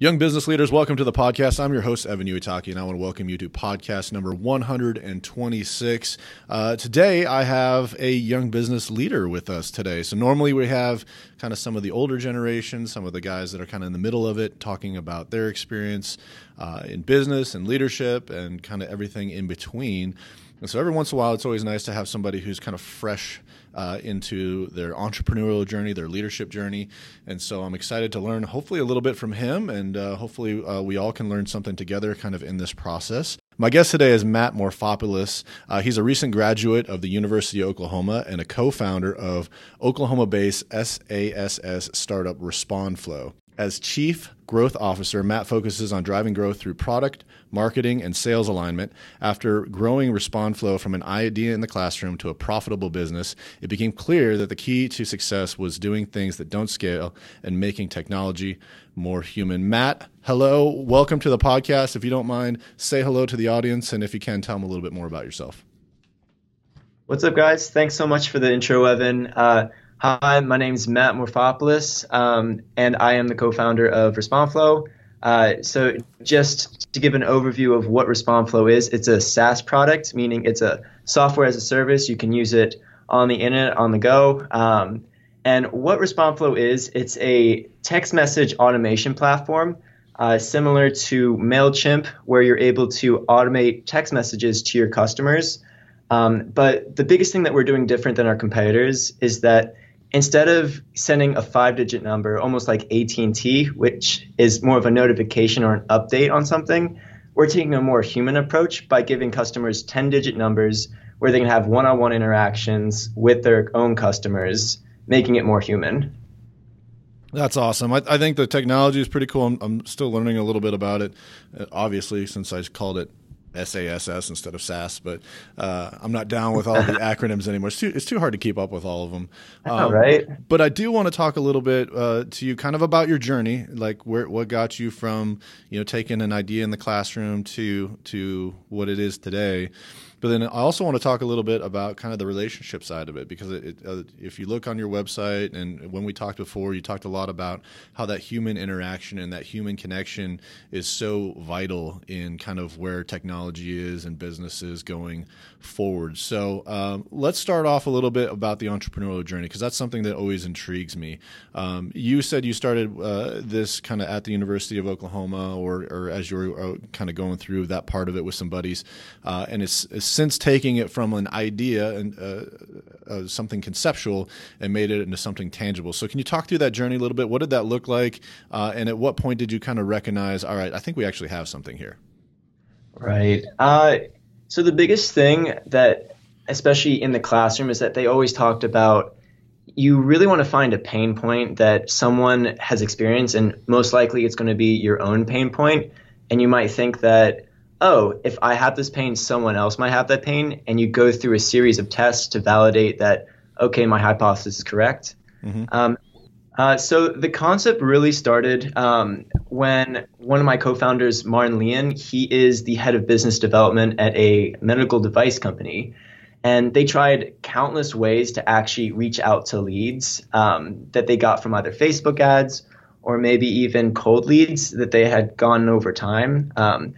Young business leaders, welcome to the podcast. I'm your host, Evan Uitaki, and I want to welcome you to podcast number 126. Uh, today, I have a young business leader with us today. So, normally we have kind of some of the older generation, some of the guys that are kind of in the middle of it, talking about their experience uh, in business and leadership and kind of everything in between. And so, every once in a while, it's always nice to have somebody who's kind of fresh uh, into their entrepreneurial journey, their leadership journey. And so I'm excited to learn, hopefully, a little bit from him, and uh, hopefully, uh, we all can learn something together kind of in this process. My guest today is Matt Morfopoulos. Uh, he's a recent graduate of the University of Oklahoma and a co founder of Oklahoma based SaaS startup RespondFlow. As Chief Growth Officer, Matt focuses on driving growth through product, marketing, and sales alignment. After growing RespondFlow from an idea in the classroom to a profitable business, it became clear that the key to success was doing things that don't scale and making technology more human. Matt, hello. Welcome to the podcast. If you don't mind, say hello to the audience, and if you can, tell them a little bit more about yourself. What's up, guys? Thanks so much for the intro, Evan. Uh, Hi, my name is Matt Morphopoulos, um, and I am the co-founder of RespondFlow. Uh, so, just to give an overview of what RespondFlow is, it's a SaaS product, meaning it's a software as a service. You can use it on the internet, on the go. Um, and what RespondFlow is, it's a text message automation platform uh, similar to MailChimp, where you're able to automate text messages to your customers. Um, but the biggest thing that we're doing different than our competitors is that instead of sending a five digit number almost like AT&T which is more of a notification or an update on something we're taking a more human approach by giving customers 10 digit numbers where they can have one-on-one interactions with their own customers making it more human that's awesome. I, I, think the technology is pretty cool. I'm, I'm, still learning a little bit about it, obviously, since I called it SASS instead of SAS, but uh, I'm not down with all the acronyms anymore. It's too, it's too hard to keep up with all of them. Um, right. But I do want to talk a little bit uh, to you kind of about your journey, like where what got you from you know taking an idea in the classroom to to what it is today. But then I also want to talk a little bit about kind of the relationship side of it because it, it, uh, if you look on your website and when we talked before, you talked a lot about how that human interaction and that human connection is so vital in kind of where technology is and businesses going forward. So um, let's start off a little bit about the entrepreneurial journey because that's something that always intrigues me. Um, you said you started uh, this kind of at the University of Oklahoma or, or as you were uh, kind of going through that part of it with some buddies, uh, and it's, it's since taking it from an idea and uh, uh, something conceptual and made it into something tangible. So, can you talk through that journey a little bit? What did that look like? Uh, and at what point did you kind of recognize, all right, I think we actually have something here? Right. Uh, so, the biggest thing that, especially in the classroom, is that they always talked about you really want to find a pain point that someone has experienced, and most likely it's going to be your own pain point. And you might think that oh, if I have this pain, someone else might have that pain, and you go through a series of tests to validate that, okay, my hypothesis is correct. Mm-hmm. Um, uh, so the concept really started um, when one of my co-founders, Martin Leon, he is the head of business development at a medical device company, and they tried countless ways to actually reach out to leads um, that they got from either Facebook ads or maybe even cold leads that they had gone over time. Um,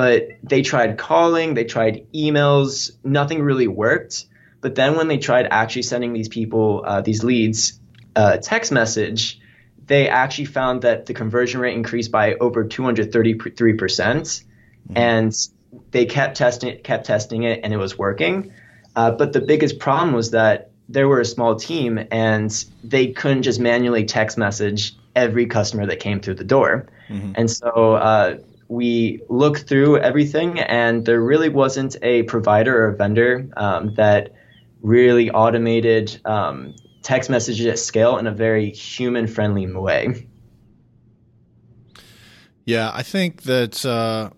but they tried calling, they tried emails, nothing really worked. But then when they tried actually sending these people uh, these leads uh, text message, they actually found that the conversion rate increased by over 233 percent, mm-hmm. and they kept testing it, kept testing it, and it was working. Uh, but the biggest problem was that there were a small team, and they couldn't just manually text message every customer that came through the door. Mm-hmm. And so uh, we looked through everything, and there really wasn't a provider or a vendor um, that really automated um, text messages at scale in a very human friendly way. Yeah, I think that uh,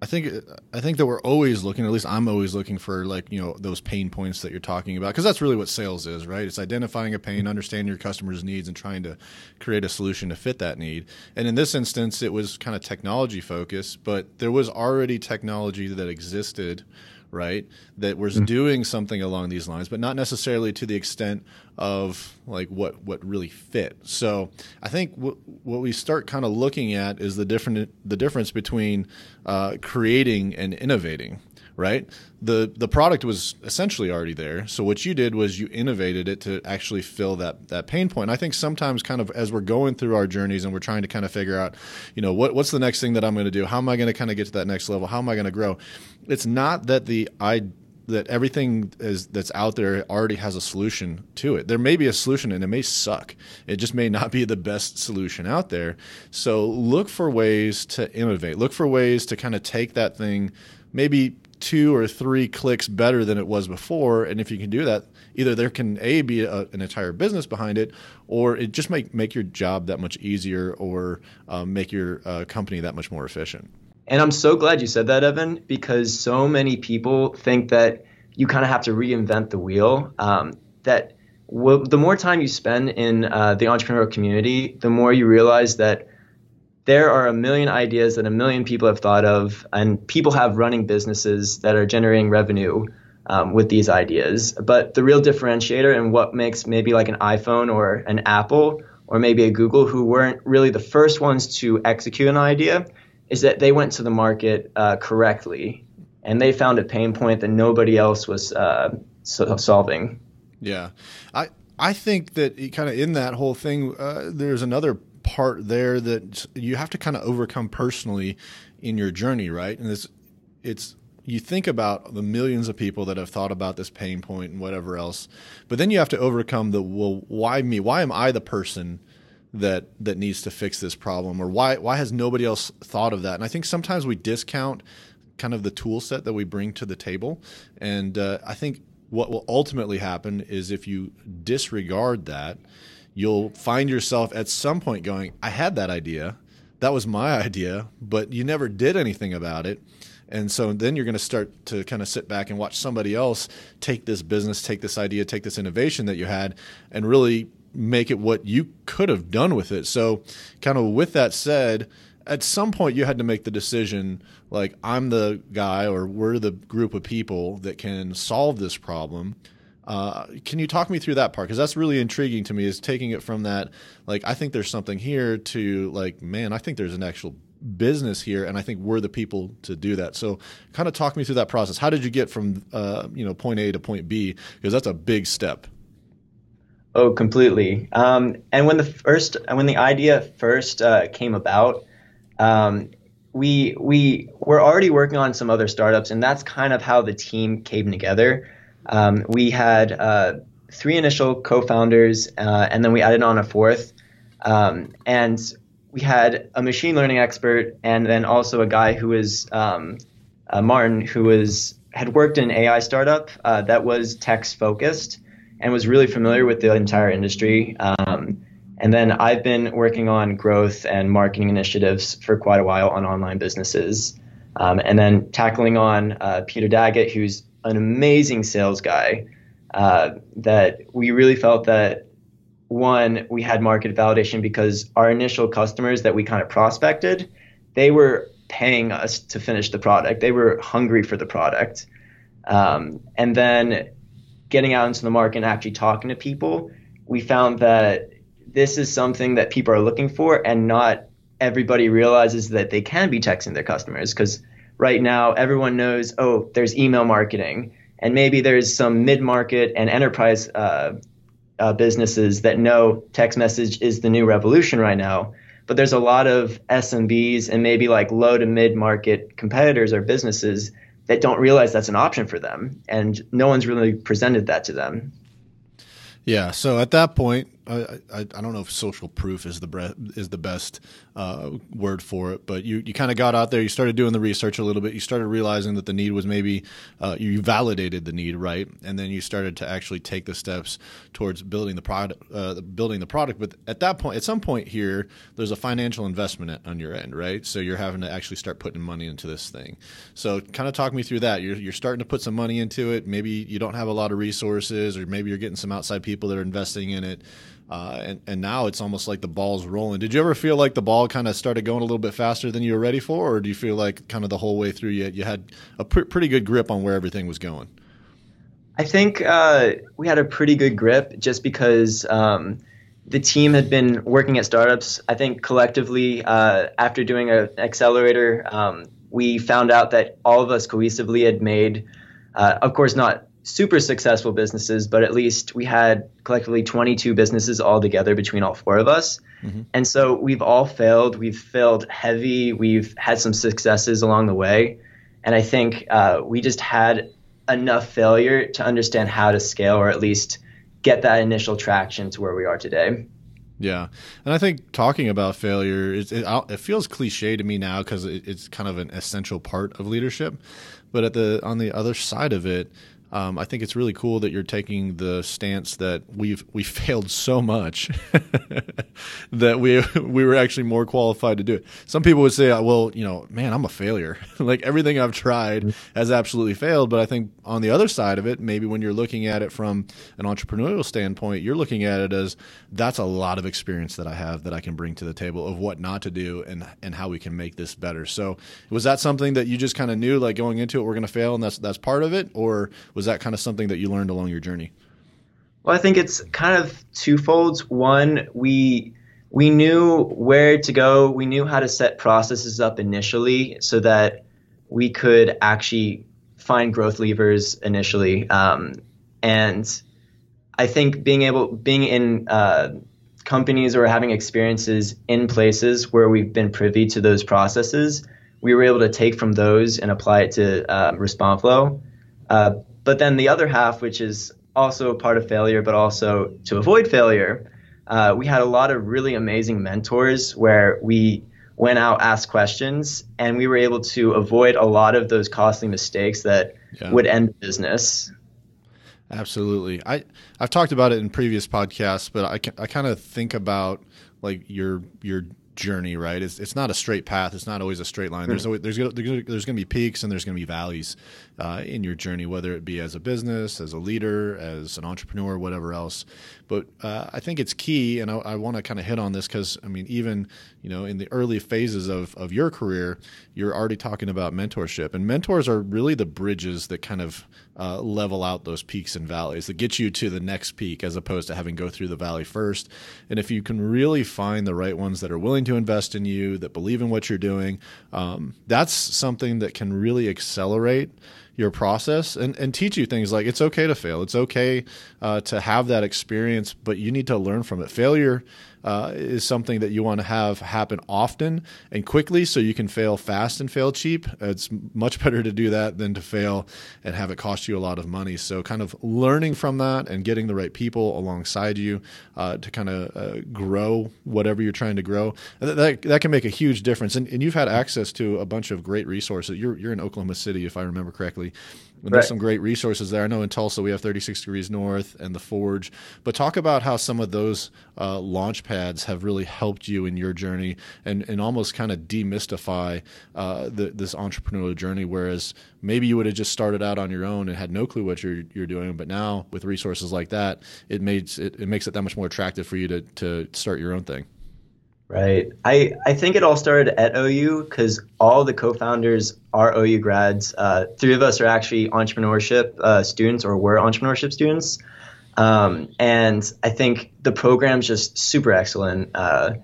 I think I think that we're always looking. At least I'm always looking for like you know those pain points that you're talking about because that's really what sales is, right? It's identifying a pain, mm-hmm. understanding your customer's needs, and trying to create a solution to fit that need. And in this instance, it was kind of technology focused, but there was already technology that existed right? That was mm-hmm. doing something along these lines, but not necessarily to the extent of like what what really fit. So I think w- what we start kind of looking at is the different the difference between uh, creating and innovating, right? The the product was essentially already there. So what you did was you innovated it to actually fill that that pain point. And I think sometimes kind of as we're going through our journeys and we're trying to kind of figure out, you know, what what's the next thing that I'm going to do? How am I going to kind of get to that next level? How am I going to grow? It's not that the I that everything is that's out there already has a solution to it. There may be a solution and it may suck. It just may not be the best solution out there. So look for ways to innovate. Look for ways to kind of take that thing maybe two or three clicks better than it was before. And if you can do that, either there can a be a, an entire business behind it, or it just make make your job that much easier, or um, make your uh, company that much more efficient. And I'm so glad you said that, Evan, because so many people think that you kind of have to reinvent the wheel. Um, that the more time you spend in uh, the entrepreneurial community, the more you realize that there are a million ideas that a million people have thought of, and people have running businesses that are generating revenue um, with these ideas. But the real differentiator and what makes maybe like an iPhone or an Apple or maybe a Google, who weren't really the first ones to execute an idea, is that they went to the market uh, correctly and they found a pain point that nobody else was uh, so solving. Yeah, I I think that kind of in that whole thing, uh, there's another part there that you have to kind of overcome personally in your journey, right? And it's it's you think about the millions of people that have thought about this pain point and whatever else, but then you have to overcome the well, why me? Why am I the person that that needs to fix this problem, or why why has nobody else thought of that? And I think sometimes we discount kind of the tool set that we bring to the table, and uh, I think what will ultimately happen is if you disregard that you'll find yourself at some point going, I had that idea. That was my idea, but you never did anything about it. And so then you're going to start to kind of sit back and watch somebody else take this business, take this idea, take this innovation that you had, and really make it what you could have done with it. So, kind of with that said, at some point you had to make the decision like, I'm the guy, or we're the group of people that can solve this problem uh, can you talk me through that part? Because that's really intriguing to me. Is taking it from that, like I think there's something here to like, man, I think there's an actual business here, and I think we're the people to do that. So, kind of talk me through that process. How did you get from uh, you know point A to point B? Because that's a big step. Oh, completely. Um, and when the first, when the idea first uh, came about, um, we we were already working on some other startups, and that's kind of how the team came together. Um, we had uh, three initial co-founders, uh, and then we added on a fourth. Um, and we had a machine learning expert, and then also a guy who was um, uh, Martin, who was had worked in an AI startup uh, that was text focused and was really familiar with the entire industry. Um, and then I've been working on growth and marketing initiatives for quite a while on online businesses. Um, and then tackling on uh, Peter Daggett, who's an amazing sales guy uh, that we really felt that one we had market validation because our initial customers that we kind of prospected they were paying us to finish the product. They were hungry for the product. Um, and then getting out into the market and actually talking to people we found that this is something that people are looking for and not everybody realizes that they can be texting their customers because right now everyone knows oh there's email marketing. And maybe there's some mid-market and enterprise uh, uh, businesses that know text message is the new revolution right now. But there's a lot of smbs and maybe like low to mid-market competitors or businesses that don't realize that's an option for them. And no one's really presented that to them. Yeah. So at that point I, I, don't know if social proof is the bre- is the best uh, word for it, but you, you kind of got out there, you started doing the research a little bit, you started realizing that the need was maybe uh, you validated the need, right, and then you started to actually take the steps towards building the product, uh, building the product. But at that point, at some point here, there's a financial investment on your end, right? So you're having to actually start putting money into this thing. So kind of talk me through that. You're you're starting to put some money into it. Maybe you don't have a lot of resources, or maybe you're getting some outside people that are investing in it Uh, and, and now it's almost like the ball's rolling. Did you ever feel like the ball kind of started going a little bit faster than you were ready for, or do you feel like kind of the whole way through you, you had a pr- pretty good grip on where everything was going? I think uh, we had a pretty good grip just because um, the team had been working at startups. I think collectively, uh, after doing an accelerator, um, we found out that all of us cohesively had made, uh, of course, not super successful businesses, but at least we had collectively 22 businesses all together between all four of us. Mm-hmm. And so we've all failed. We've failed heavy. We've had some successes along the way. And I think uh, we just had enough failure to understand how to scale or at least get that initial traction to where we are today. Yeah, and I think talking about failure, it, it, it feels cliche to me now because it, it's kind of an essential part of leadership. But at the on the other side of it, um, I think it's really cool that you're taking the stance that we've we failed so much that we we were actually more qualified to do it. Some people would say, "Well, you know, man, I'm a failure. like everything I've tried has absolutely failed." But I think on the other side of it, maybe when you're looking at it from an entrepreneurial standpoint, you're looking at it as that's a lot of experience that I have that I can bring to the table of what not to do and and how we can make this better. So, was that something that you just kind of knew, like going into it, we're going to fail, and that's that's part of it, or was that kind of something that you learned along your journey? Well, I think it's kind of twofold. One, we we knew where to go. We knew how to set processes up initially so that we could actually find growth levers initially. Um, and I think being able, being in uh, companies or having experiences in places where we've been privy to those processes, we were able to take from those and apply it to uh, RespondFlow. Uh, but then the other half, which is also a part of failure, but also to avoid failure, uh, we had a lot of really amazing mentors where we went out, asked questions, and we were able to avoid a lot of those costly mistakes that yeah. would end the business. Absolutely. I, I've talked about it in previous podcasts, but I, I kind of think about like your your journey, right? It's, it's not a straight path. It's not always a straight line. There's hmm. always, there's there's going to be peaks and there's going to be valleys uh, in your journey, whether it be as a business, as a leader, as an entrepreneur, whatever else. But uh, I think it's key, and I, I want to kind of hit on this because I mean, even you know, in the early phases of of your career, you're already talking about mentorship, and mentors are really the bridges that kind of uh, level out those peaks and valleys that get you to the next peak, as opposed to having go through the valley first. And if you can really find the right ones that are willing to invest in you, that believe in what you're doing, um, that's something that can really accelerate your process and, and teach you things like it's okay to fail. It's okay uh, to have that experience, but you need to learn from it. Failure uh, is something that you want to have happen often and quickly so you can fail fast and fail cheap. It's much better to do that than to fail and have it cost you a lot of money. So, kind of learning from that and getting the right people alongside you uh, to kind of uh, grow whatever you're trying to grow, that, that can make a huge difference. And, and you've had access to a bunch of great resources. You're, you're in Oklahoma City, if I remember correctly. And there's some great resources there. I know in Tulsa we have 36 Degrees North and the Forge. But talk about how some of those uh, launch pads have really helped you in your journey and, and almost kind of demystify uh, the, this entrepreneurial journey. Whereas maybe you would have just started out on your own and had no clue what you're, you're doing. But now with resources like that, it makes it, it makes it that much more attractive for you to, to start your own thing. Right. I, I think it all started at OU because all the co founders are OU grads. Uh, three of us are actually entrepreneurship uh, students or were entrepreneurship students. Um, and I think the program's just super excellent uh,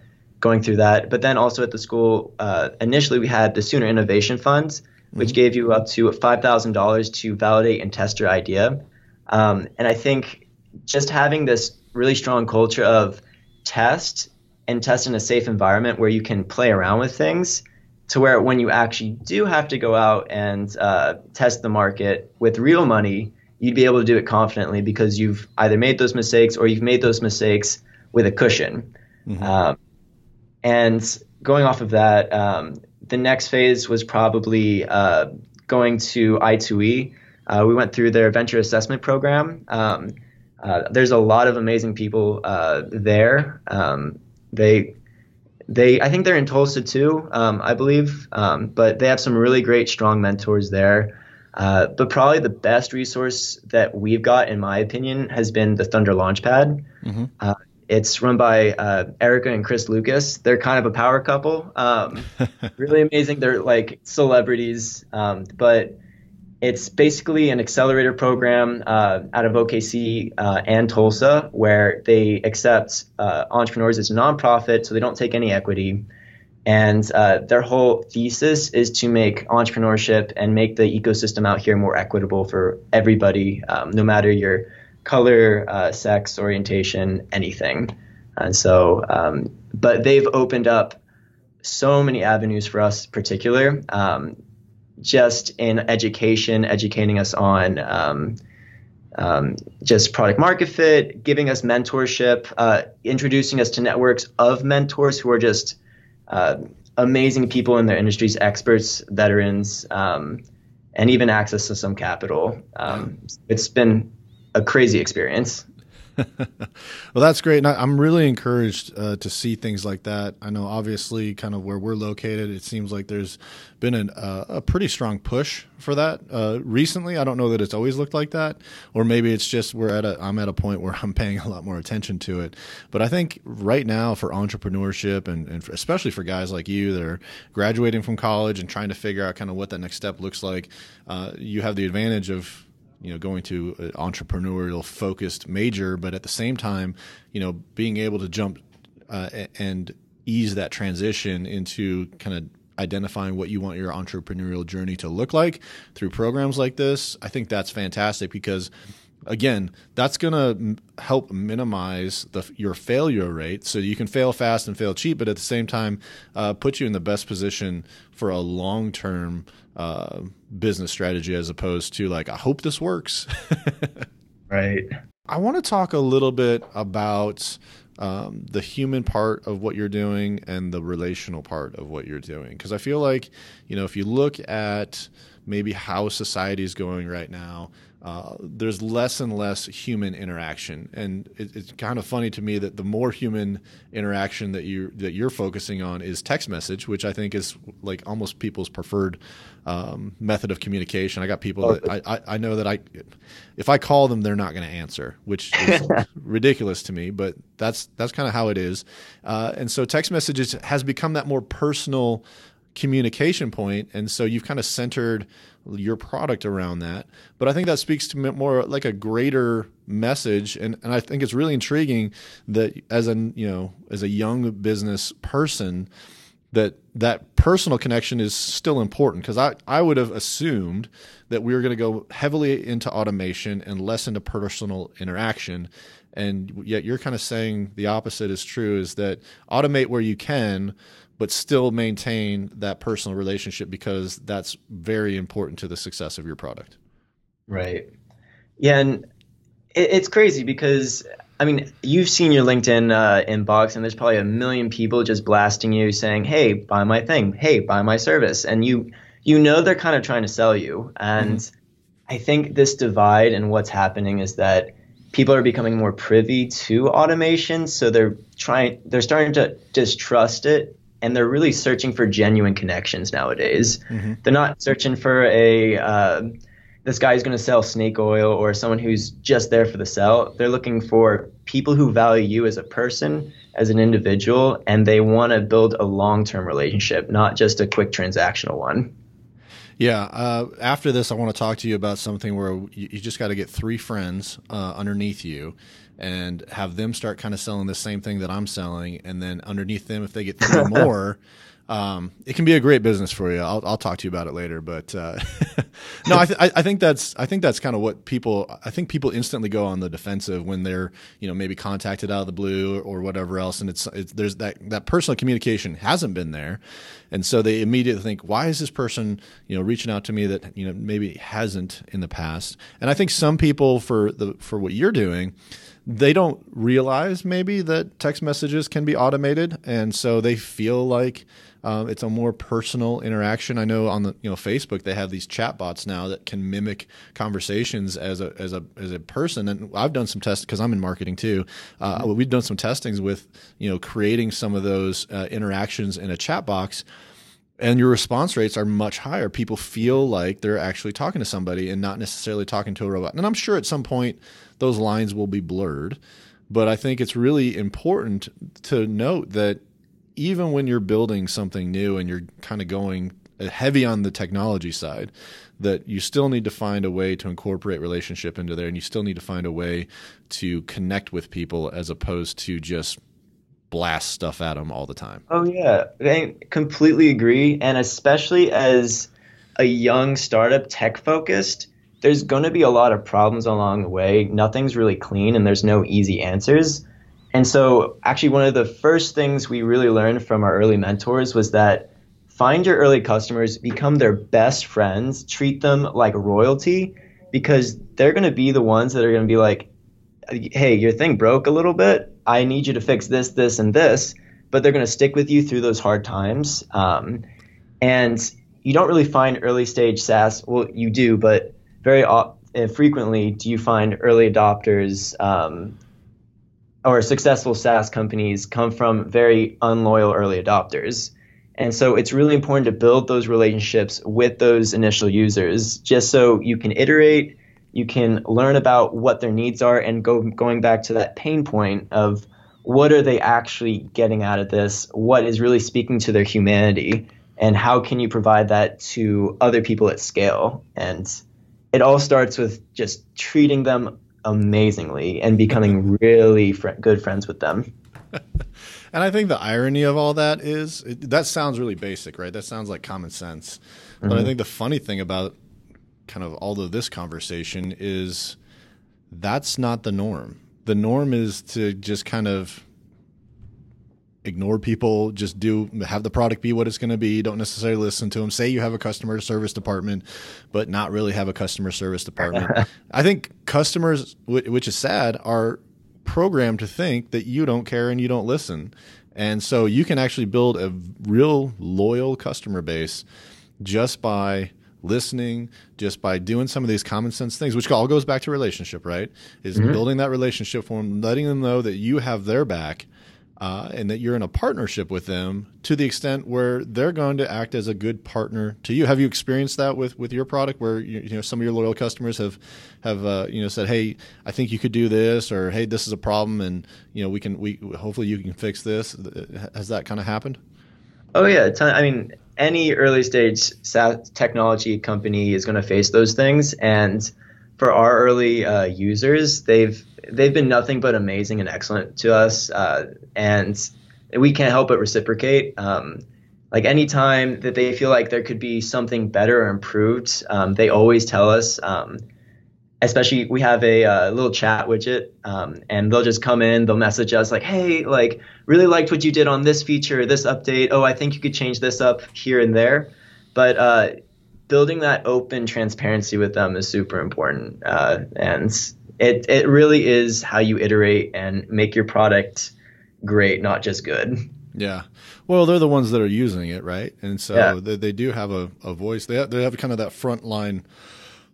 going through that. But then also at the school, uh, initially we had the Sooner Innovation Fund, which mm-hmm. gave you up to $5,000 to validate and test your idea. Um, and I think just having this really strong culture of test and test in a safe environment where you can play around with things to where when you actually do have to go out and uh, test the market with real money, you'd be able to do it confidently because you've either made those mistakes or you've made those mistakes with a cushion. Mm-hmm. Um, and going off of that, um, the next phase was probably uh, going to I2E. Uh, we went through their venture assessment program. Um, uh, there's a lot of amazing people uh, there. Um, they they I think they're in Tulsa too, um, I believe, um, but they have some really great strong mentors there. Uh, but probably the best resource that we've got, in my opinion, has been the Thunder Launchpad. Mm-hmm. Uh, it's run by uh, Erika and Chris Lucas. They're kind of a power couple. Um, really amazing. They're like celebrities, um, but it's basically an accelerator program uh, out of OKC uh, and Tulsa where they accept uh, entrepreneurs as a nonprofit, so they don't take any equity. And uh, their whole thesis is to make entrepreneurship and make the ecosystem out here more equitable for everybody, um, no matter your color, uh, sex, orientation, anything. And so, um, but they've opened up so many avenues for us, in particular, um, just in education, educating us on um, um, just product market fit, giving us mentorship, uh, introducing us to networks of mentors who are just uh, amazing people in their industries, experts, veterans, um, and even access to some capital. Um, it's been a crazy experience. Well, that's great. And I, am really encouraged uh, to see things like that. I know, obviously, kind of where we're located, it seems like there's been an, uh, a pretty strong push for that uh, recently. I don't know that it's always looked like that, or maybe it's just we're at a I'm at a point where I'm paying a lot more attention to it. But I think right now for entrepreneurship and, and especially for guys like you that are graduating from college and trying to figure out kind of what that next step looks like, uh, you have the advantage of you know going to an entrepreneurial focused major, but at the same time, you know, being able to jump uh, and ease that transition into kind of identifying what you want your entrepreneurial journey to look like through programs like this, I think that's fantastic because again, that's going to help minimize the, your failure rate. So you can fail fast and fail cheap, but at the same time, uh, put you in the best position for a long term uh, business strategy as opposed to like, I hope this works. right. I want to talk a little bit about um, the human part of what you're doing and the relational part of what you're doing. Because I feel like, you know, if you look at maybe how society is going right now, uh, there's less and less human interaction, and it, it's kind of funny to me that the more human interaction that you that you're focusing on is text message, which I think is like almost people's preferred um, method of communication. I got people that I, I, I, know that I, if I call them, they're not going to answer, which is ridiculous to me, but that's that's kind of how it is. Uh, and so text messages has become that more personal communication point. and so you've kind of centered your product around that. But I think that speaks to more like a greater message, and, and I think it's really intriguing that as a you know as a young business person that that personal connection is still important because I, I would have assumed that we were going to go heavily into automation and less into personal interaction and yet you're kind of saying the opposite is true is that automate where you can but still maintain that personal relationship because that's very important to the success of your product. Right. Yeah, and it's crazy because I mean, you've seen your LinkedIn uh, inbox, and there's probably a million people just blasting you saying, "Hey, buy my thing. Hey, buy my service," and you you know they're kind of trying to sell you. And mm-hmm. I think this divide and what's happening is that people are becoming more privy to automation, so they're trying they're starting to distrust it and they're really searching for genuine connections nowadays. Mm-hmm. They're not searching for a uh, this guy guy's going to sell snake oil or someone who's just there for the sell. They're looking for people who value you as a person, as an individual, and they want to build a long term relationship, not just a quick transactional one. Yeah. Uh, after this, I want to talk to you about something where you, you just got to get three friends uh, underneath you and have them start kind of selling the same thing that I'm selling, and then underneath them, if they get three more, um, it can be a great business for you. I'll, I'll talk to you about it later, but uh, no, I, th- I think that's I think that's kind of what people. I think people instantly go on the defensive when they're you know maybe contacted out of the blue or whatever else, and it's, it's there's that that personal communication hasn't been there, and so they immediately think, why is this person you know reaching out to me that you know maybe hasn't in the past? And I think some people for the for what you're doing they don't realize maybe that text messages can be automated, and so they feel like um, it's a more personal interaction. I know on the you know Facebook they have these chat bots now that can mimic conversations as a as a as a person. And I've done some tests because I'm in marketing too. Uh, mm-hmm. We've done some testings with you know creating some of those uh, interactions in a chat box and your response rates are much higher. People feel like they're actually talking to somebody and not necessarily talking to a robot. And I'm sure at some point those lines will be blurred. But I think it's really important to note that even when you're building something new and you're kind of going heavy on the technology side, that you still need to find a way to incorporate relationship into there and you still need to find a way to connect with people as opposed to just blast stuff at them all the time. Oh yeah, I completely agree and especially as a young startup tech focused, there's going to be a lot of problems along the way. Nothing's really clean and there's no easy answers. And so, actually, one of the first things we really learned from our early mentors was that find your early customers, become their best friends, treat them like royalty, because they're going to be the ones that are going to be like, hey, your thing broke a little bit. I need you to fix this, this, and this. But they're going to stick with you through those hard times. Um, and you don't really find early stage SaaS. Well, you do, but very uh, frequently do you find early adopters um, or successful SaaS companies come from very unloyal early adopters. And so it's really important to build those relationships with those initial users just so you can iterate, you can learn about what their needs are and go going back to that pain point of what are they actually getting out of this? What is really speaking to their humanity? And how can you provide that to other people at scale? And it all starts with just treating them amazingly and becoming really fr- good friends with them. and I think the irony of all that is it, that sounds really basic, right? That sounds like common sense. Mm-hmm. But I mm-hmm. think the funny thing about kind of all of this conversation is that's not the norm. The norm is to just kind of ignore people, just do have the product be what it's going to be. Don't necessarily listen to them. Say you have a customer service department, but not really have a customer service department. I think customers, which is sad, are programmed to think that you don't care and you don't listen. And so you can actually build a real loyal customer base just by listening, just by doing some of these common sense things, which all goes back to relationship, right? Is mm-hmm. building that relationship for them, letting them know that you have their back uh, and that you're in a partnership with them to the extent where they're going to act as a good partner to you. Have you experienced that with, with your product, where you, you know some of your loyal customers have have uh, you know said, "Hey, I think you could do this," or "Hey, this is a problem, and you know we can we hopefully you can fix this." Has that kind of happened? Oh yeah, I mean, any early stage SaaS technology company is going to face those things, and for our early uh, users, they've they've been nothing but amazing and excellent to us, uh, and we can't help but reciprocate. Um, like anytime that they feel like there could be something better or improved, um, they always tell us. Um, especially, we have a uh, little chat widget, um, and they'll just come in, they'll message us like, "Hey, like, really liked what you did on this feature, this update. Oh, I think you could change this up here and there." But uh, building that open transparency with them is super important, uh, and it it really is how you iterate and make your product great, not just good. Yeah. Well, they're the ones that are using it, right? And so yeah. they, they do have a, a voice. They have, they have kind of that front line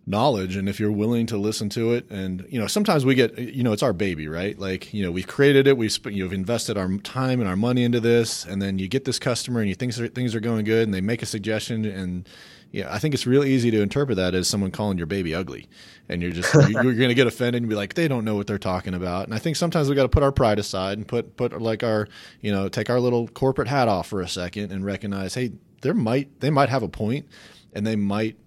knowledge and if you're willing to listen to it and you know sometimes we get you know it's our baby right like you know we've created it we've you've invested our time and our money into this and then you get this customer and you think things are going good and they make a suggestion and yeah, I think it's real easy to interpret that as someone calling your baby ugly, and you're just you're, going to get offended and be like, they don't know what they're talking about. And I think sometimes we got to put our pride aside and put put like our you know take our little corporate hat off for a second and recognize, hey, there might they might have a point, and they might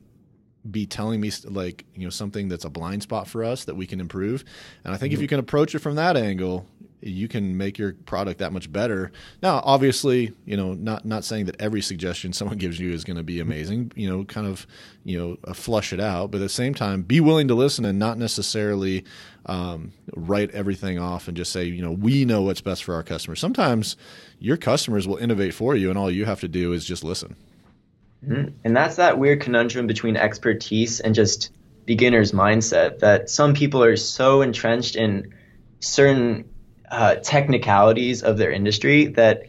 be telling me like you know something that's a blind spot for us that we can improve. And I think mm-hmm. if you can approach it from that angle, you can make your product that much better. Now, obviously, you know, not not saying that every suggestion someone gives you is going to be amazing. You know, kind of, you know, uh, flush it out, but at the same time, be willing to listen and not necessarily um, write everything off and just say, you know, we know what's best for our customers. Sometimes your customers will innovate for you, and all you have to do is just listen. Mm-hmm. And that's that weird conundrum between expertise and just beginner's mindset that some people are so entrenched in certain uh, technicalities of their industry that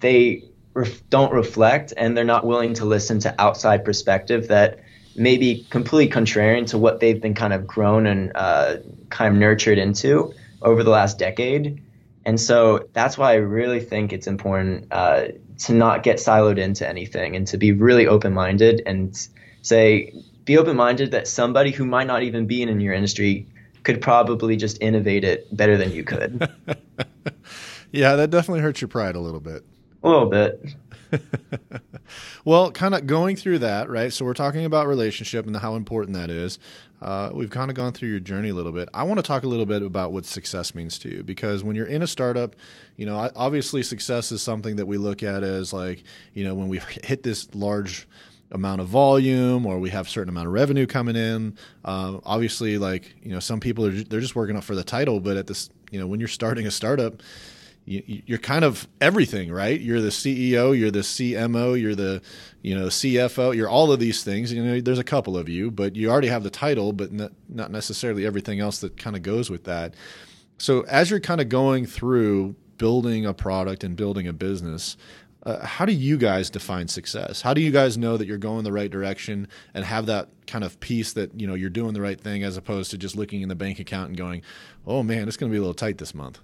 they ref- don't reflect and they're not willing to listen to outside perspective that may be completely contrarian to what they've been kind of grown and uh, kind of nurtured into over the last decade. And so that's why I really think it's important uh, to not get siloed into anything and to be really open minded and say, be open minded that somebody who might not even be in your industry could probably just innovate it better than you could. yeah, that definitely hurts your pride a little bit. A little bit. well, kind of going through that, right? So we're talking about relationship and how important that is. Uh, we've kind of gone through your journey a little bit. I want to talk a little bit about what success means to you because when you're in a startup, you know, obviously success is something that we look at as like, you know, when we hit this large amount of volume or we have certain amount of revenue coming in. Uh, obviously, like you know, some people are they're just working up for the title, but at this, you know, when you're starting a startup, you, are kind of everything, right? You're the CEO, you're the CMO, you're the you know CFO, you're all of these things. You know, there's a couple of you, but you already have the title, but not, necessarily everything else that kind of goes with that. So as you're kind of going through building a product and building a business, uh, how do you guys define success? How do you guys know that you're going the right direction and have that kind of peace that you know you're doing the right thing as opposed to just looking in the bank account and going, "Oh man, it's going to be a little tight this month."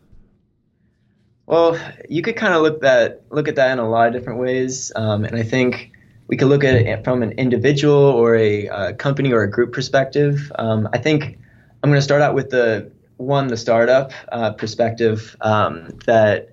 Well, you could kind of look that look at that in a lot of different ways, um, and I think we could look at it from an individual or a uh, company or a group perspective. Um, I think I'm going to start out with the one, the startup uh, perspective um, that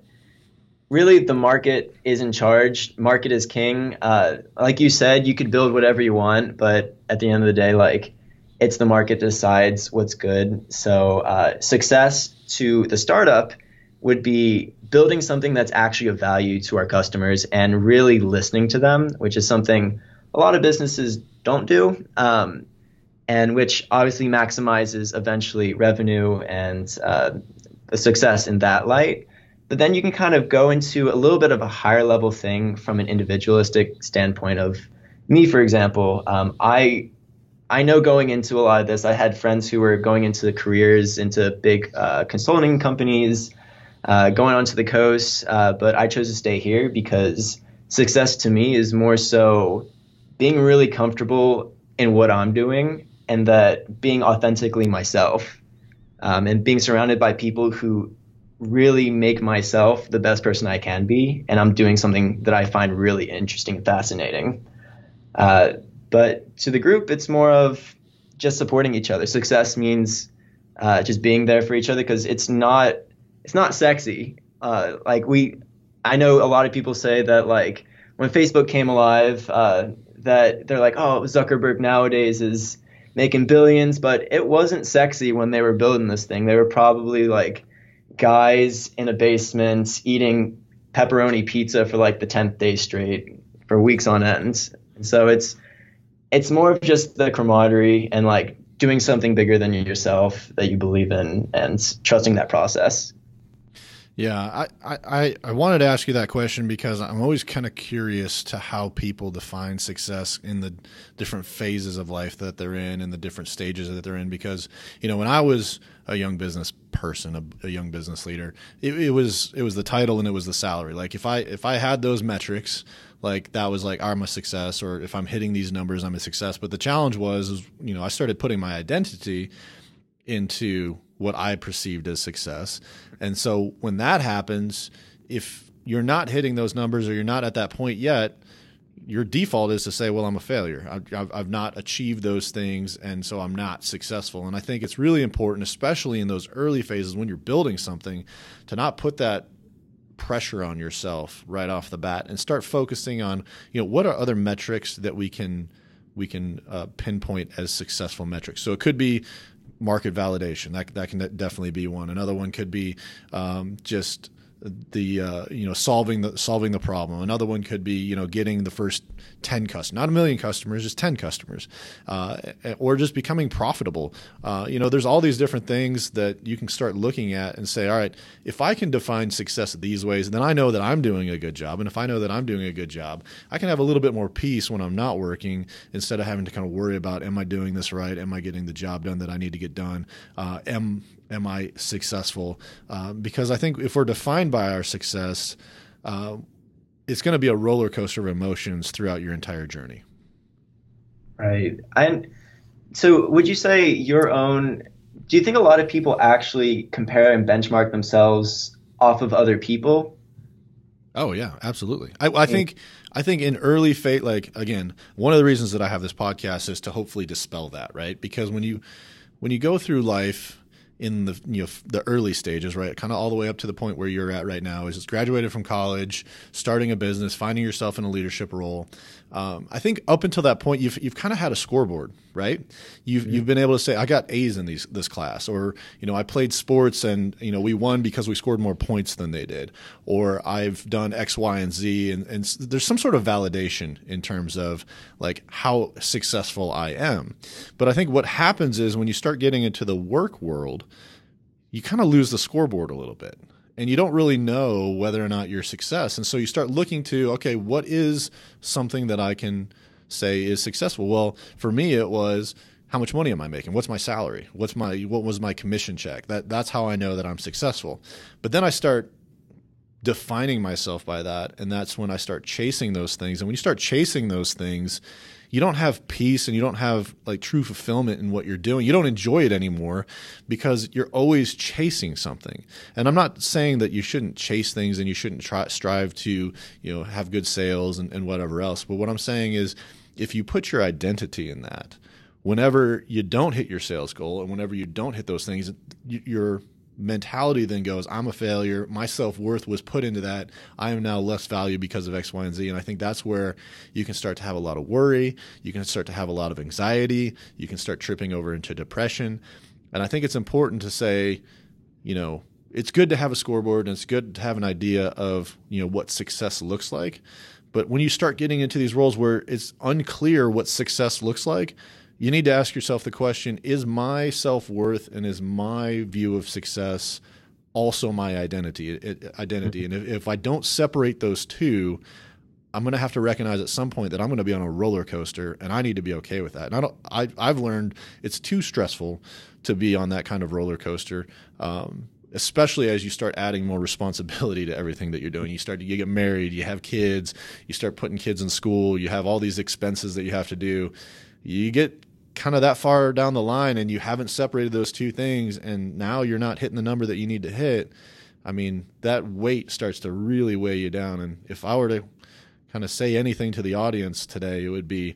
really the market is in charge. Market is king. Uh, like you said, you could build whatever you want, but at the end of the day, like it's the market decides what's good. So uh, success to the startup would be building something that's actually of value to our customers and really listening to them, which is something a lot of businesses don't do, um, and which obviously maximizes eventually revenue and uh, success in that light. But then you can kind of go into a little bit of a higher level thing from an individualistic standpoint of me, for example. Um, I I know going into a lot of this, I had friends who were going into careers into big uh, consulting companies uh, going onto the coast, uh, but I chose to stay here because success to me is more so being really comfortable in what I'm doing and that being authentically myself um, and being surrounded by people who really make myself the best person I can be, and I'm doing something that I find really interesting and fascinating. Uh, but to the group, it's more of just supporting each other. Success means uh, just being there for each other because it's not it's not sexy. Uh, like we, I know a lot of people say that like when Facebook came alive, uh, that they're like, oh, Zuckerberg nowadays is making billions, but it wasn't sexy when they were building this thing. They were probably like guys in a basement eating pepperoni pizza for like the tenth day straight for weeks on end. And so it's it's more of just the camaraderie and like doing something bigger than yourself that you believe in and trusting that process. Yeah, I, I, I wanted to ask you that question because I'm always kind of curious to how people define success in the different phases of life that they're in and the different stages that they're in. Because you know, when I was a young business person, a, a young business leader, it, it, was it was the title and it was the salary. Like if I if I had those metrics, like that was like I'm a success, or if I'm hitting these numbers, I'm a success. But the challenge was, is, you know, I started putting my identity into what I perceived as success. And so when that happens, if you're not hitting those numbers or you're not at that point yet, your default is to say, well, I'm a failure. I've, I've, not achieved those things, and so I'm not successful. And I think it's really important, especially in those early phases when you're building something, to not put that pressure on yourself right off the bat and start focusing on, you know, what are other metrics that we can we can uh, pinpoint as successful metrics. So it could be market validation. That that can definitely be one. Another one could be um, just the uh, you know solving the solving the problem. Another one could be you know getting the first ten customers, not a million customers, just ten customers, uh, or just becoming profitable. Uh, you know, there's all these different things that you can start looking at and say, all right, if I can define success these ways, then I know that I'm doing a good job, and if I know that I'm doing a good job, I can have a little bit more peace when I'm not working instead of having to kind of worry about, am I doing this right? Am I getting the job done that I need to get done? Uh, am am I successful? Uh, because I think if we're defined by our success, uh, it's going to be a roller coaster of emotions throughout your entire journey. Right. And so, would you say your own? Do you think a lot of people actually compare and benchmark themselves off of other people? Oh yeah, absolutely. I, I think I think in early fate, like again, one of the reasons that I have this podcast is to hopefully dispel that, right? Because when you when you go through life in the you know the early stages, right? Kind of all the way up to the point where you're at right now is just graduated from college, starting a business, finding yourself in a leadership role. Um, I think up until that point, you've you've kind of had a scoreboard, right? You've you've been able to say, I got A's in these this class, or you know, I played sports and you know we won because we scored more points than they did, or I've done X, Y, and Z, and and there's some sort of validation in terms of like how successful I am. But I think what happens is when you start getting into the work world, you kind of lose the scoreboard a little bit and you don't really know whether or not you're success. And so you start looking to, okay, what is something that I can say is successful? Well, for me, it was how much money am I making? What's my salary? What's my what was my commission check? That that's how I know that I'm successful. But then I start defining myself by that, and that's when I start chasing those things. And when you start chasing those things, you don't have peace and you don't have like true fulfillment in what you're doing. You don't enjoy it anymore because you're always chasing something. And I'm not saying that you shouldn't chase things and you shouldn't try, strive to, you know, have good sales and, and whatever else. But what I'm saying is if you put your identity in that, whenever you don't hit your sales goal and whenever you don't hit those things, you're mentality then goes, I'm a failure. My self worth was put into that. I am now less value because of X, Y, and Z. And I think that's where you can start to have a lot of worry. You can start to have a lot of anxiety. You can start tripping over into depression. And I think it's important to say, you know, it's good to have a scoreboard and it's good to have an idea of, you know, what success looks like. But when you start getting into these roles where it's unclear what success looks like, you need to ask yourself the question is my self worth and is my view of success also my identity? identity? And if, if I don't separate those two, I'm going to have to recognize at some point that I'm going to be on a roller coaster, and I need to be okay with that. And I don't. I, I've learned it's too stressful to be on that kind of roller coaster. Um, especially as you start adding more responsibility to everything that you're doing. You start to you get married, you have kids, you start putting kids in school, you have all these expenses that you have to do. You get kind of that far down the line and you haven't separated those two things and now you're not hitting the number that you need to hit, I mean, that weight starts to really weigh you down. And if I were to kind of say anything to the audience today, it would be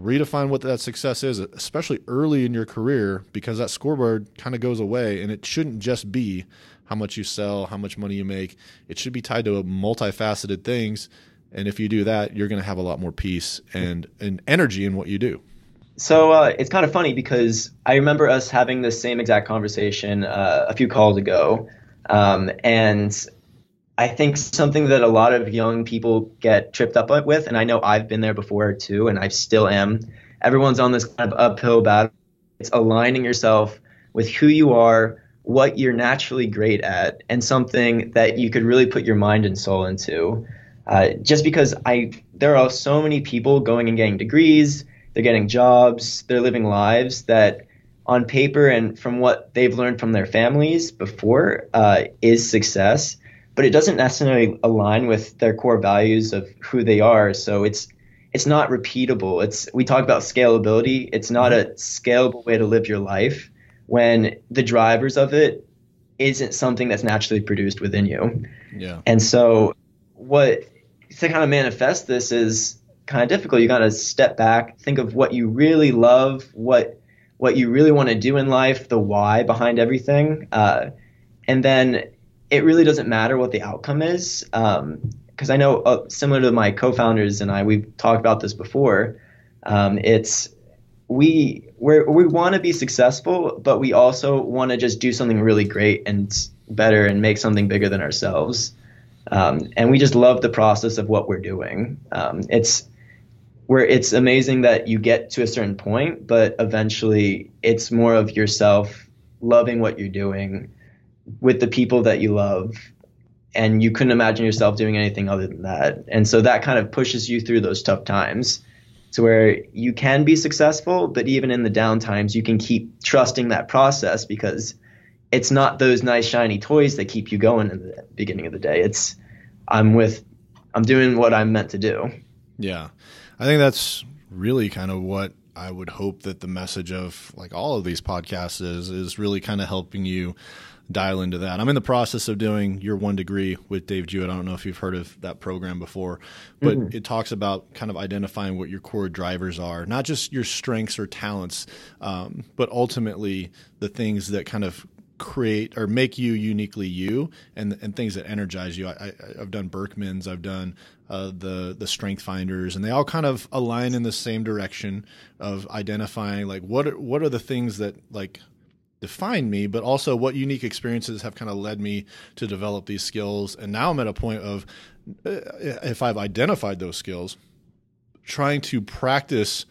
redefine what that success is, especially early in your career, because that scoreboard kind of goes away and it shouldn't just be how much you sell, how much money you make. It should be tied to multifaceted things. And if you do that, you're going to have a lot more peace and, and energy in what you do. So uh, it's kind of funny because I remember us having the same exact conversation uh, a few calls ago, um, and I think something that a lot of young people get tripped up with, and I know I've been there before too, and I still am. Everyone's on this kind of uphill battle. It's aligning yourself with who you are, what you're naturally great at, and something that you could really put your mind and soul into. Uh, just because I, there are so many people going and getting degrees they're getting jobs, they're living lives that on paper and from what they've learned from their families before uh, is success, but it doesn't necessarily align with their core values of who they are. So it's it's not repeatable. It's we talk about scalability. It's not a scalable way to live your life when the drivers of it isn't something that's naturally produced within you. Yeah. And so what to kind of manifest this is kind of difficult. You got to step back, think of what you really love, what what you really want to do in life, the why behind everything, uh, and then it really doesn't matter what the outcome is. Because um, I know, uh, similar to my co-founders and I, we've talked about this before. Um, it's we we we want to be successful, but we also want to just do something really great and better and make something bigger than ourselves. Um, and we just love the process of what we're doing. Um, it's where it's amazing that you get to a certain point, but eventually it's more of yourself loving what you're doing with the people that you love. And you couldn't imagine yourself doing anything other than that. And so that kind of pushes you through those tough times to where you can be successful, but even in the down times, you can keep trusting that process because it's not those nice shiny toys that keep you going in the beginning of the day. It's I'm with I'm doing what I'm meant to do. Yeah. I think that's really kind of what I would hope that the message of like all of these podcasts is is really kind of helping you dial into that. I'm in the process of doing your one degree with Dave Jewitt. I don't know if you've heard of that program before, but mm-hmm. it talks about kind of identifying what your core drivers are, not just your strengths or talents, um, but ultimately the things that kind of create or make you uniquely you and and things that energize you. I, have done Birkman's, I've done uh, the the Strength Finders, and they all kind of align in the same direction of identifying like what are, what are the things that like define me, but also what unique experiences have kind of led me to develop these skills. And now I'm at a point of uh, if I've identified those skills, trying to practice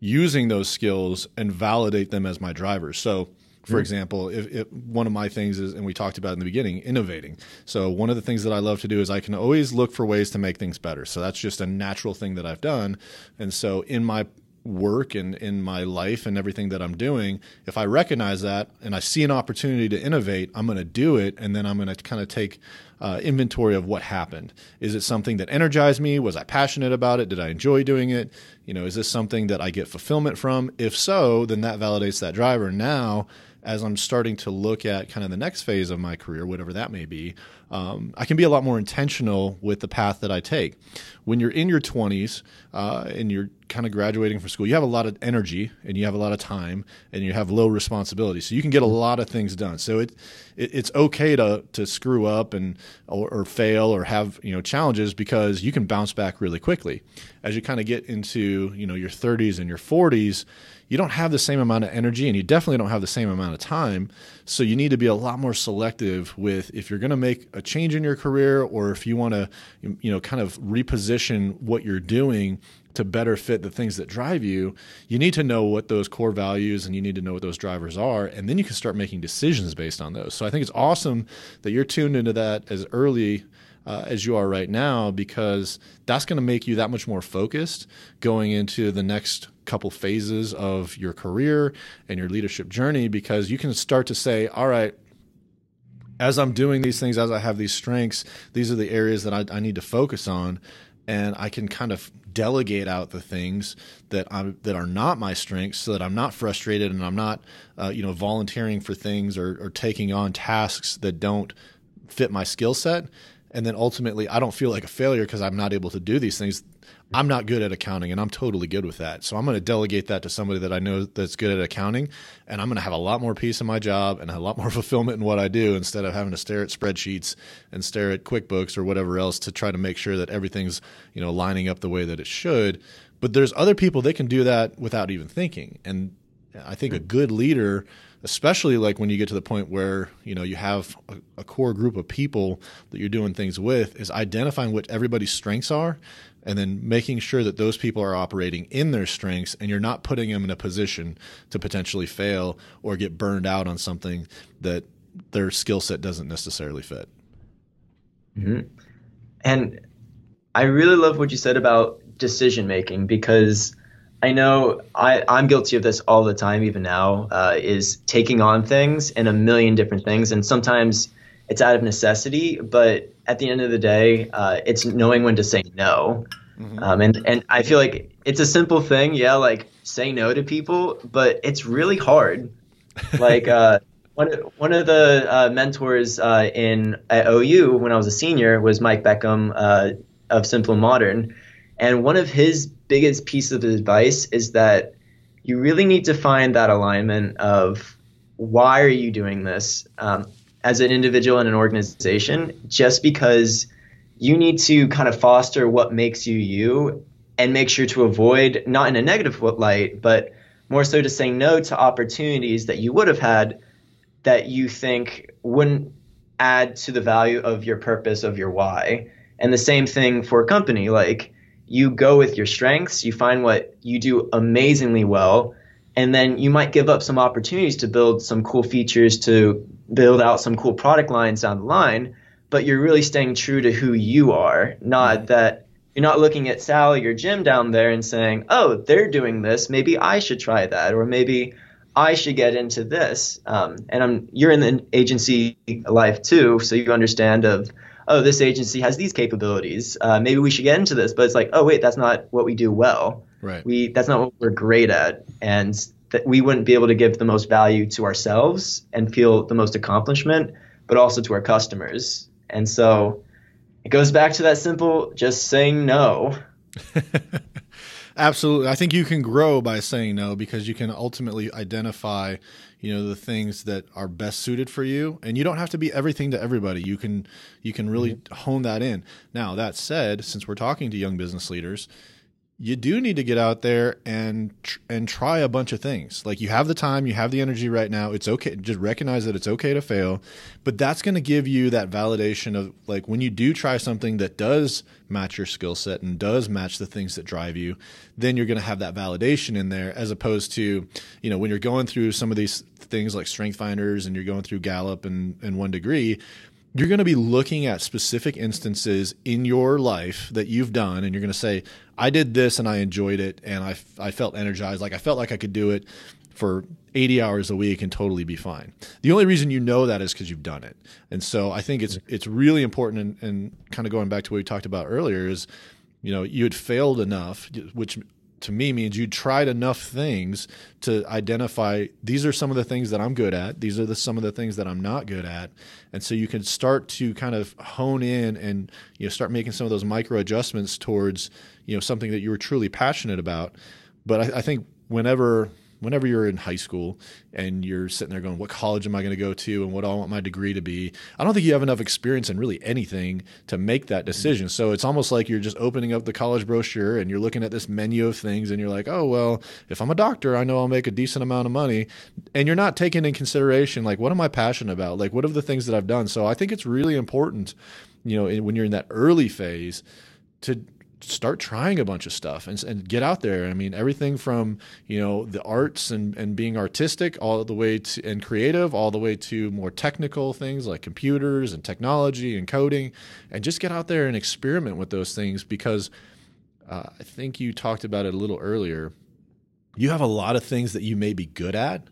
using those skills and validate them as my drivers. So for mm-hmm. example, if, if, one of my things is, and we talked about in the beginning, innovating. So one of the things that I love to do is I can always look for ways to make things better. So that's just a natural thing that I've done. And so in my work and in my life and everything that I'm doing, if I recognize that and I see an opportunity to innovate, I'm going to do it, and then I'm going to kind of take uh, inventory of what happened. Is it something that energized me? Was I passionate about it? Did I enjoy doing it? You know, is this something that I get fulfillment from? If so, then that validates that driver. Now as I'm starting to look at kind of the next phase of my career, whatever that may be, um, I can be a lot more intentional with the path that I take. When you're in your 20s uh, and you're kind of graduating from school, you have a lot of energy and you have a lot of time and you have low responsibility, so you can get a lot of things done. So it, it it's okay to to screw up and or, or fail or have you know challenges because you can bounce back really quickly. As you kind of get into you know your 30s and your 40s you don't have the same amount of energy and you definitely don't have the same amount of time. So you need to be a lot more selective with if you're going to make a change in your career or if you want to, you know, kind of reposition what you're doing to better fit the things that drive you, you need to know what those core values and you need to know what those drivers are. And then you can start making decisions based on those. So I think it's awesome that you're tuned into that as early uh, as you are right now because that's going to make you that much more focused going into the next couple phases of your career and your leadership journey because you can start to say, all right, as I'm doing these things, as I have these strengths, these are the areas that I, I need to focus on. And I can kind of delegate out the things that I'm that are not my strengths, so that I'm not frustrated and I'm not, uh, you know, volunteering for things or, or taking on tasks that don't fit my skill set and then ultimately I don't feel like a failure because I'm not able to do these things. I'm not good at accounting and I'm totally good with that. So I'm going to delegate that to somebody that I know that's good at accounting and I'm going to have a lot more peace in my job and a lot more fulfillment in what I do instead of having to stare at spreadsheets and stare at QuickBooks or whatever else to try to make sure that everything's, you know, lining up the way that it should. But there's other people that can do that without even thinking. And I think a good leader especially like when you get to the point where you know you have a, a, core group of people that you're doing things with is identifying what everybody's strengths are and then making sure that those people are operating in their strengths and you're not putting them in a position to potentially fail or get burned out on something that their skill set doesn't necessarily fit mm-hmm. and i really love what you said about decision making because I know I, I'm guilty of this all the time, even now, uh, is taking on things and a million different things. And sometimes it's out of necessity, but at the end of the day, uh, it's knowing when to say no. Mm-hmm. Um, and, and I feel like it's a simple thing, yeah, like say no to people, but it's really hard. like uh, one, one of the uh, mentors uh, in at OU when I was a senior was Mike Beckham uh, of Simple Modern. And one of his biggest pieces of advice is that you really need to find that alignment of why are you doing this um, as an individual and an organization just because you need to kind of foster what makes you you and make sure to avoid not in a negative light but more so to say no to opportunities that you would have had that you think wouldn't add to the value of your purpose of your why. And the same thing for a company like you go with your strengths, you find what you do amazingly well, and then you might give up some opportunities to build some cool features, to build out some cool product lines down the line, but you're really staying true to who you are, not that you're not looking at Sally or Jim down there and saying, oh, they're doing this, maybe I should try that, or maybe I should get into this. Um, and I'm, you're in the agency life too, so you understand of oh, this agency has these capabilities. Uh, maybe we should get into this. But it's like, oh, wait, that's not what we do well. Right. We that's not what we're great at, and that we wouldn't be able to give the most value to ourselves and feel the most accomplishment, but also to our customers. And so it goes back to that simple, just saying no. Absolutely. I think you can grow by saying no because you can ultimately identify, you know, the things that are best suited for you and you don't have to be everything to everybody. You can you can really mm-hmm. hone that in. Now, that said, since we're talking to young business leaders, you do need to get out there and and try a bunch of things. Like you have the time, you have the energy right now. It's okay. Just recognize that it's okay to fail, but that's going to give you that validation of like when you do try something that does match your skill set and does match the things that drive you, then you're going to have that validation in there as opposed to, you know, when you're going through some of these things like strength finders and you're going through Gallup and and 1 degree, you're going to be looking at specific instances in your life that you've done and you're going to say i did this and i enjoyed it and I, I felt energized. Like i felt like i could do it for 80 hours a week and totally be fine. The only reason you know that is because you've done it. And so i think it's it's really important and, and kind of going back to what we talked about earlier is you know you had failed enough which to me means you tried enough things to identify these are some of the things that I'm good at. These are the some of the things that I'm not good at. And so you can start to kind of hone in and you know start making some of those micro adjustments towards you know something that you were truly passionate about. But I, I think whenever whenever you're in high school and you're sitting there going, what college am I going to go to and what do I want my degree to be? I don't think you have enough experience in really anything to make that mm-hmm. decision. So it's almost like you're just opening up the college brochure and you're looking at this menu of things and you're like, oh, well, if I'm a doctor, I know I'll make a decent amount of money. And you're not taking in consideration, like, what am I passionate about? Like, what are the things that I've done? So I think it's really important, you know, when you're in that early phase to start trying a bunch of stuff and, and get out there. I mean, everything from you know the arts and, and being artistic, all the way to and creative, all the way to more technical things like computers and technology and coding, and just get out there and experiment with those things because uh, I think you talked about it a little earlier. You have a lot of things that you may be good at,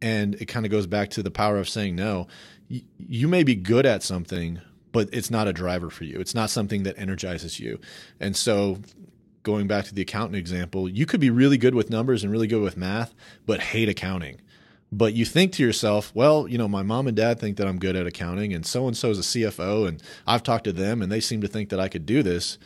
and it kind of goes back to the power of saying no. you may be good at something, but it's not a driver for you. It's not something that energizes you. And so going back to the accountant example, you could be really good with numbers and really good with math, but hate accounting. But you think to yourself, well, you know, my mom and dad think that I'm good at accounting, and so and so is a CFO, and I've talked to them, and they seem to think that I could do this.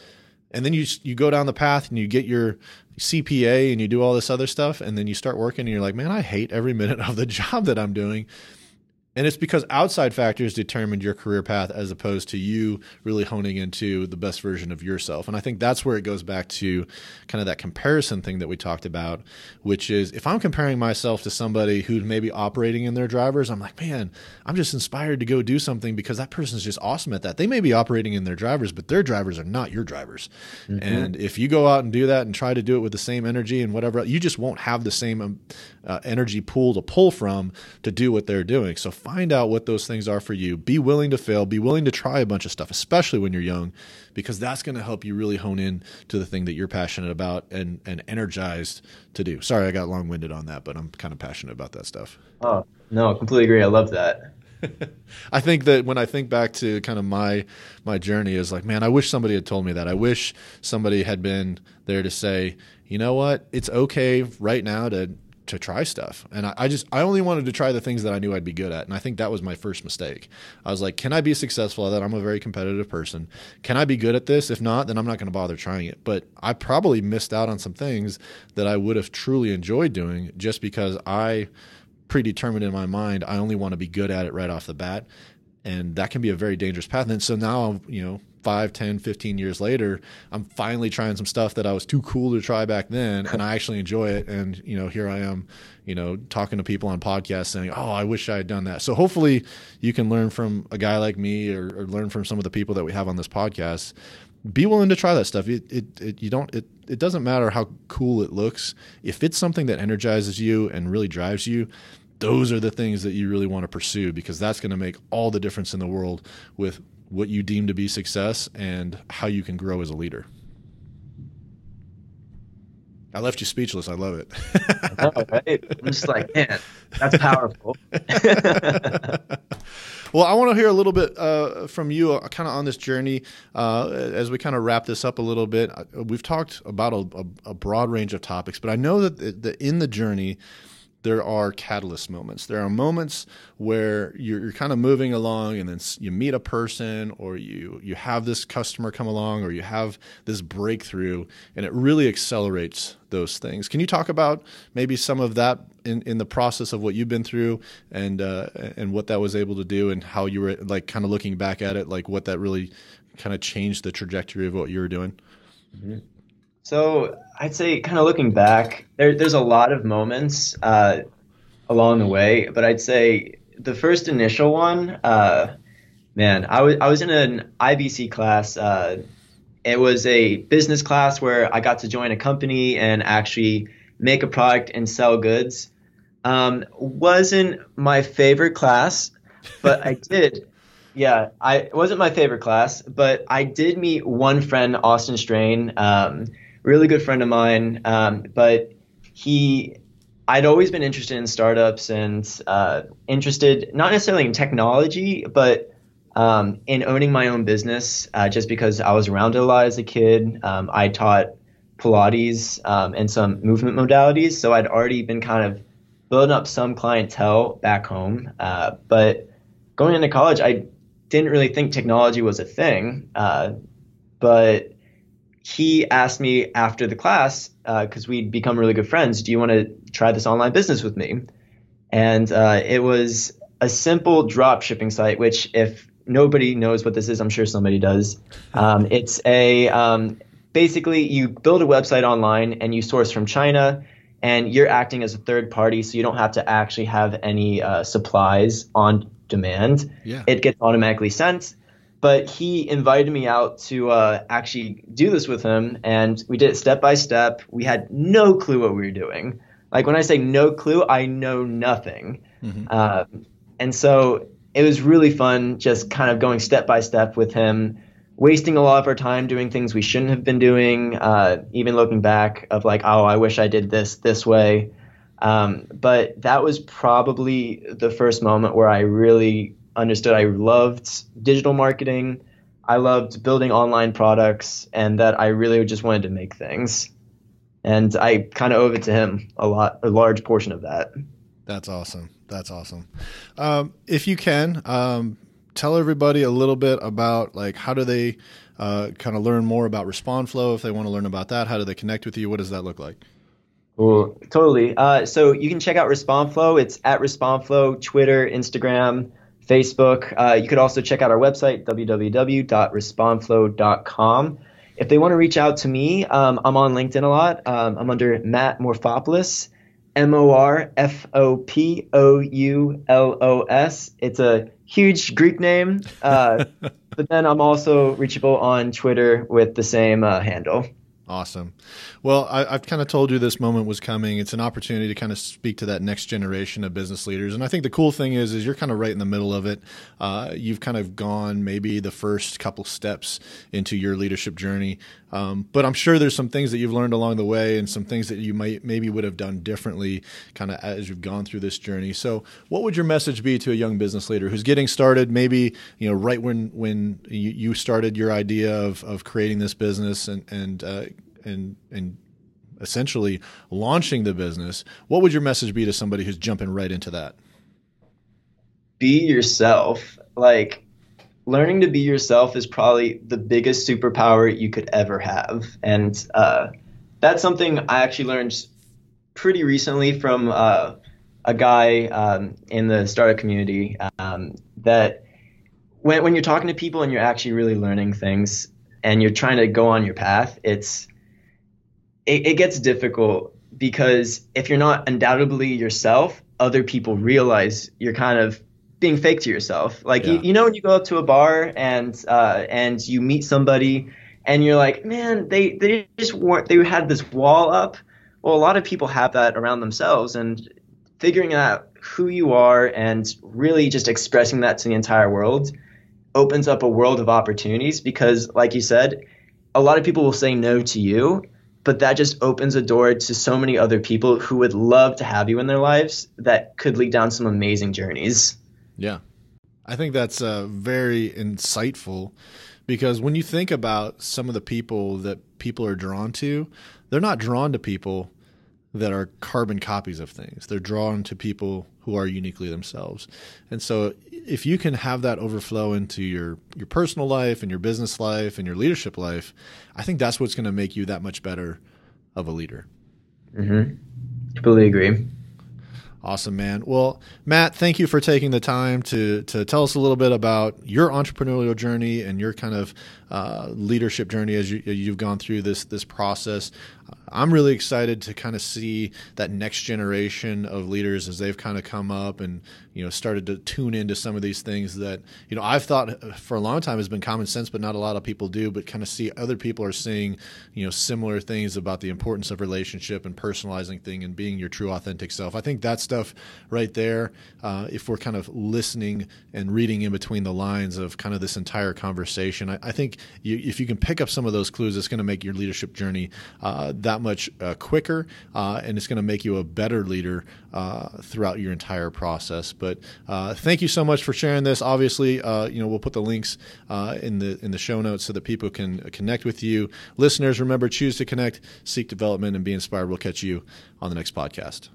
And then you you go down the path and you get your CPA and you do all this other stuff, and then you start working, and you're like, man, I hate every minute of the job that I'm doing and it's because outside factors determined your career path as opposed to you really honing into the best version of yourself. And I think that's where it goes back to kind of that comparison thing that we talked about, which is if I'm comparing myself to somebody who's maybe operating in their drivers, I'm like, man, I'm just inspired to go do something because that person's just awesome at that. They may be operating in their drivers, but their drivers are not your drivers. Mm-hmm. And if you go out and do that and try to do it with the same energy and whatever, you just won't have the same um, uh, energy pool to pull from to do what they're doing. So find out what those things are for you. Be willing to fail. Be willing to try a bunch of stuff, especially when you're young, because that's going to help you really hone in to the thing that you're passionate about and and energized to do. Sorry, I got long winded on that, but I'm kind of passionate about that stuff. Oh no, completely agree. I love that. I think that when I think back to kind of my my journey is like, man, I wish somebody had told me that. I wish somebody had been there to say, you know what, it's okay right now to to try stuff. And I, I, just I only wanted to try the things that I knew I'd be good at. And I think that was my first mistake. I was like, can I be successful at that? I'm a very competitive person. Can I be good at this? If not, then I'm not going to bother trying it. But I probably missed out on some things that I would have truly enjoyed doing just because I predetermined in my mind I only want to be good at it right off the bat. And that can be a very dangerous path. And so now, you know, 5 10 15 years later i'm finally trying some stuff that i was too cool to try back then and i actually enjoy it. And you know here i am you know talking to people on podcasts saying oh i wish i had done that. So hopefully you can learn from a guy like me or, or learn from some of the people that we have on this podcast. Be willing to try that stuff. It, it, it you don't it, it doesn't matter how cool it looks. If it's something that energizes you and really drives you those are the things that you really want to pursue because that's going to make all the difference in the world with what you deem to be success and how you can grow as a leader. I left you speechless. I love it. know, right? I'm just like, man, that's powerful. well, I want to hear a little bit uh, from you, uh, kind of on this journey, uh, as we kind of wrap this up a little bit. Uh, we've talked about a, a, a broad range of topics, but I know that, that in the journey, there are catalyst moments. There are moments where you're, you're, kind of moving along, and then you meet a person, or you you have this customer come along, or you have this breakthrough, and it really accelerates those things. Can you talk about maybe some of that in, in the process of what you've been through, and uh, and what that was able to do, and how you were like kind of looking back at it, like what that really kind of changed the trajectory of what you were doing? Mm-hmm. So I'd say, kind of looking back, there, there's a lot of moments uh, along the way, but I'd say the first initial one, uh, man, I was I was in an IBC class. Uh, it was a business class where I got to join a company and actually make a product and sell goods. Um, wasn't my favorite class, but I did. Yeah, I wasn't my favorite class, but I did meet one friend, Austin Strain. Um, really good friend of mine. Um, but he, I'd always been interested in startups and uh, interested not necessarily in technology, but um, in owning my own business. Uh, just because I was around it a lot as a kid, um, I taught Pilates um, and some movement modalities, so I'd already been kind of building up some clientele back home. Uh, but going into college, I didn't really think technology was a thing. Uh, but he asked me after the class because uh, we'd become really good friends. Do you want to try this online business with me? And uh, it was a simple drop shipping site, which if nobody knows what this is, I'm sure somebody does. Um, it's a um, basically you build a website online and you source from China, and you're acting as a third party, so you don't have to actually have any uh, supplies on demand. Yeah. It gets automatically sent but he invited me out to uh, actually do this with him, and we did it step by step. We had no clue what we were doing. Like when I say no clue, I know nothing. Mm-hmm. Uh, and so it was really fun, just kind of going step by step with him, wasting a lot of our time doing things we shouldn't have been doing. Uh, even looking back, of like, oh, I wish I did this this way. Um, but that was probably the first moment where I really understood I loved digital marketing. I loved building online products and that I really just wanted to make things. And I kind of owe it to him a lot, a large portion of that. That's awesome. That's awesome. Um, if you can, um, tell everybody a little bit about like how do they uh, kind of learn more about RespondFlow if they want to learn about that. How do they connect with you? What does that look like? Well, totally. Uh, so you can check out RespondFlow. It's at RespondFlow, Twitter, Instagram. Facebook. Uh, you could also check out our website, www.respondflow.com. If they want to reach out to me, um, I'm on LinkedIn a lot. Um, I'm under Matt Morfopoulos, M O R F O P O U L O S. It's a huge Greek name. Uh, but then I'm also reachable on Twitter with the same uh, handle. Awesome. Well, I, have kind of told you this moment was coming. It's an opportunity to kind of speak to that next generation of business leaders, and I think the cool thing is, is you're kind of right in the middle of it. Uh, you've kind of gone maybe the first couple steps into your leadership journey, um, but I'm sure there's some things that you've learned along the way, and some things that you might maybe would have done differently, kind of as you've gone through this journey. So, what would your message be to a young business leader who's getting started? Maybe you know, right when when you, started your idea of of creating this business and and uh, and and essentially launching the business, what would your message be to somebody who's jumping right into that? Be yourself. Like learning to be yourself is probably the biggest superpower you could ever have, and uh, that's something I actually learned pretty recently from uh, a guy um, in the startup community um, that when, when you're talking to people and you're actually really learning things and you're trying to go on your path, it's it, it gets difficult because if you're not undoubtedly yourself, other people realize you're kind of being fake to yourself. Like yeah. you, you know when you go up to a bar and uh, and you meet somebody and you're like, man, they they just weren't they had this wall up. Well, a lot of people have that around themselves, and figuring out who you are and really just expressing that to the entire world opens up a world of opportunities because, like you said, a lot of people will say no to you but that just opens a door to so many other people who would love to have you in their lives that could lead down some amazing journeys. Yeah. I think that's uh, very insightful because when you think about some of the people that people are drawn to, they're not drawn to people that are carbon copies of things. They're drawn to people who are uniquely themselves. And so if you can have that overflow into your your personal life and your business life and your leadership life, I think that's what's going to make you that much better of a leader. Mhm. Completely agree. Awesome, man. Well, Matt, thank you for taking the time to to tell us a little bit about your entrepreneurial journey and your kind of uh, leadership journey as you, you've gone through this this process. I'm really excited to kind of see that next generation of leaders as they've kind of come up and you know started to tune into some of these things that you know I've thought for a long time has been common sense, but not a lot of people do. But kind of see other people are seeing you know similar things about the importance of relationship and personalizing thing and being your true authentic self. I think that stuff right there, uh, if we're kind of listening and reading in between the lines of kind of this entire conversation, I, I think you, if you can pick up some of those clues, it's going to make your leadership journey uh, that much uh, quicker, uh, and it's going to make you a better leader uh, throughout your entire process. But uh, thank you so much for sharing this. Obviously, you know we'll put the links in the in the show notes so that people can connect with you. Listeners, remember choose to connect, seek development, and be inspired. We'll catch you on the next podcast.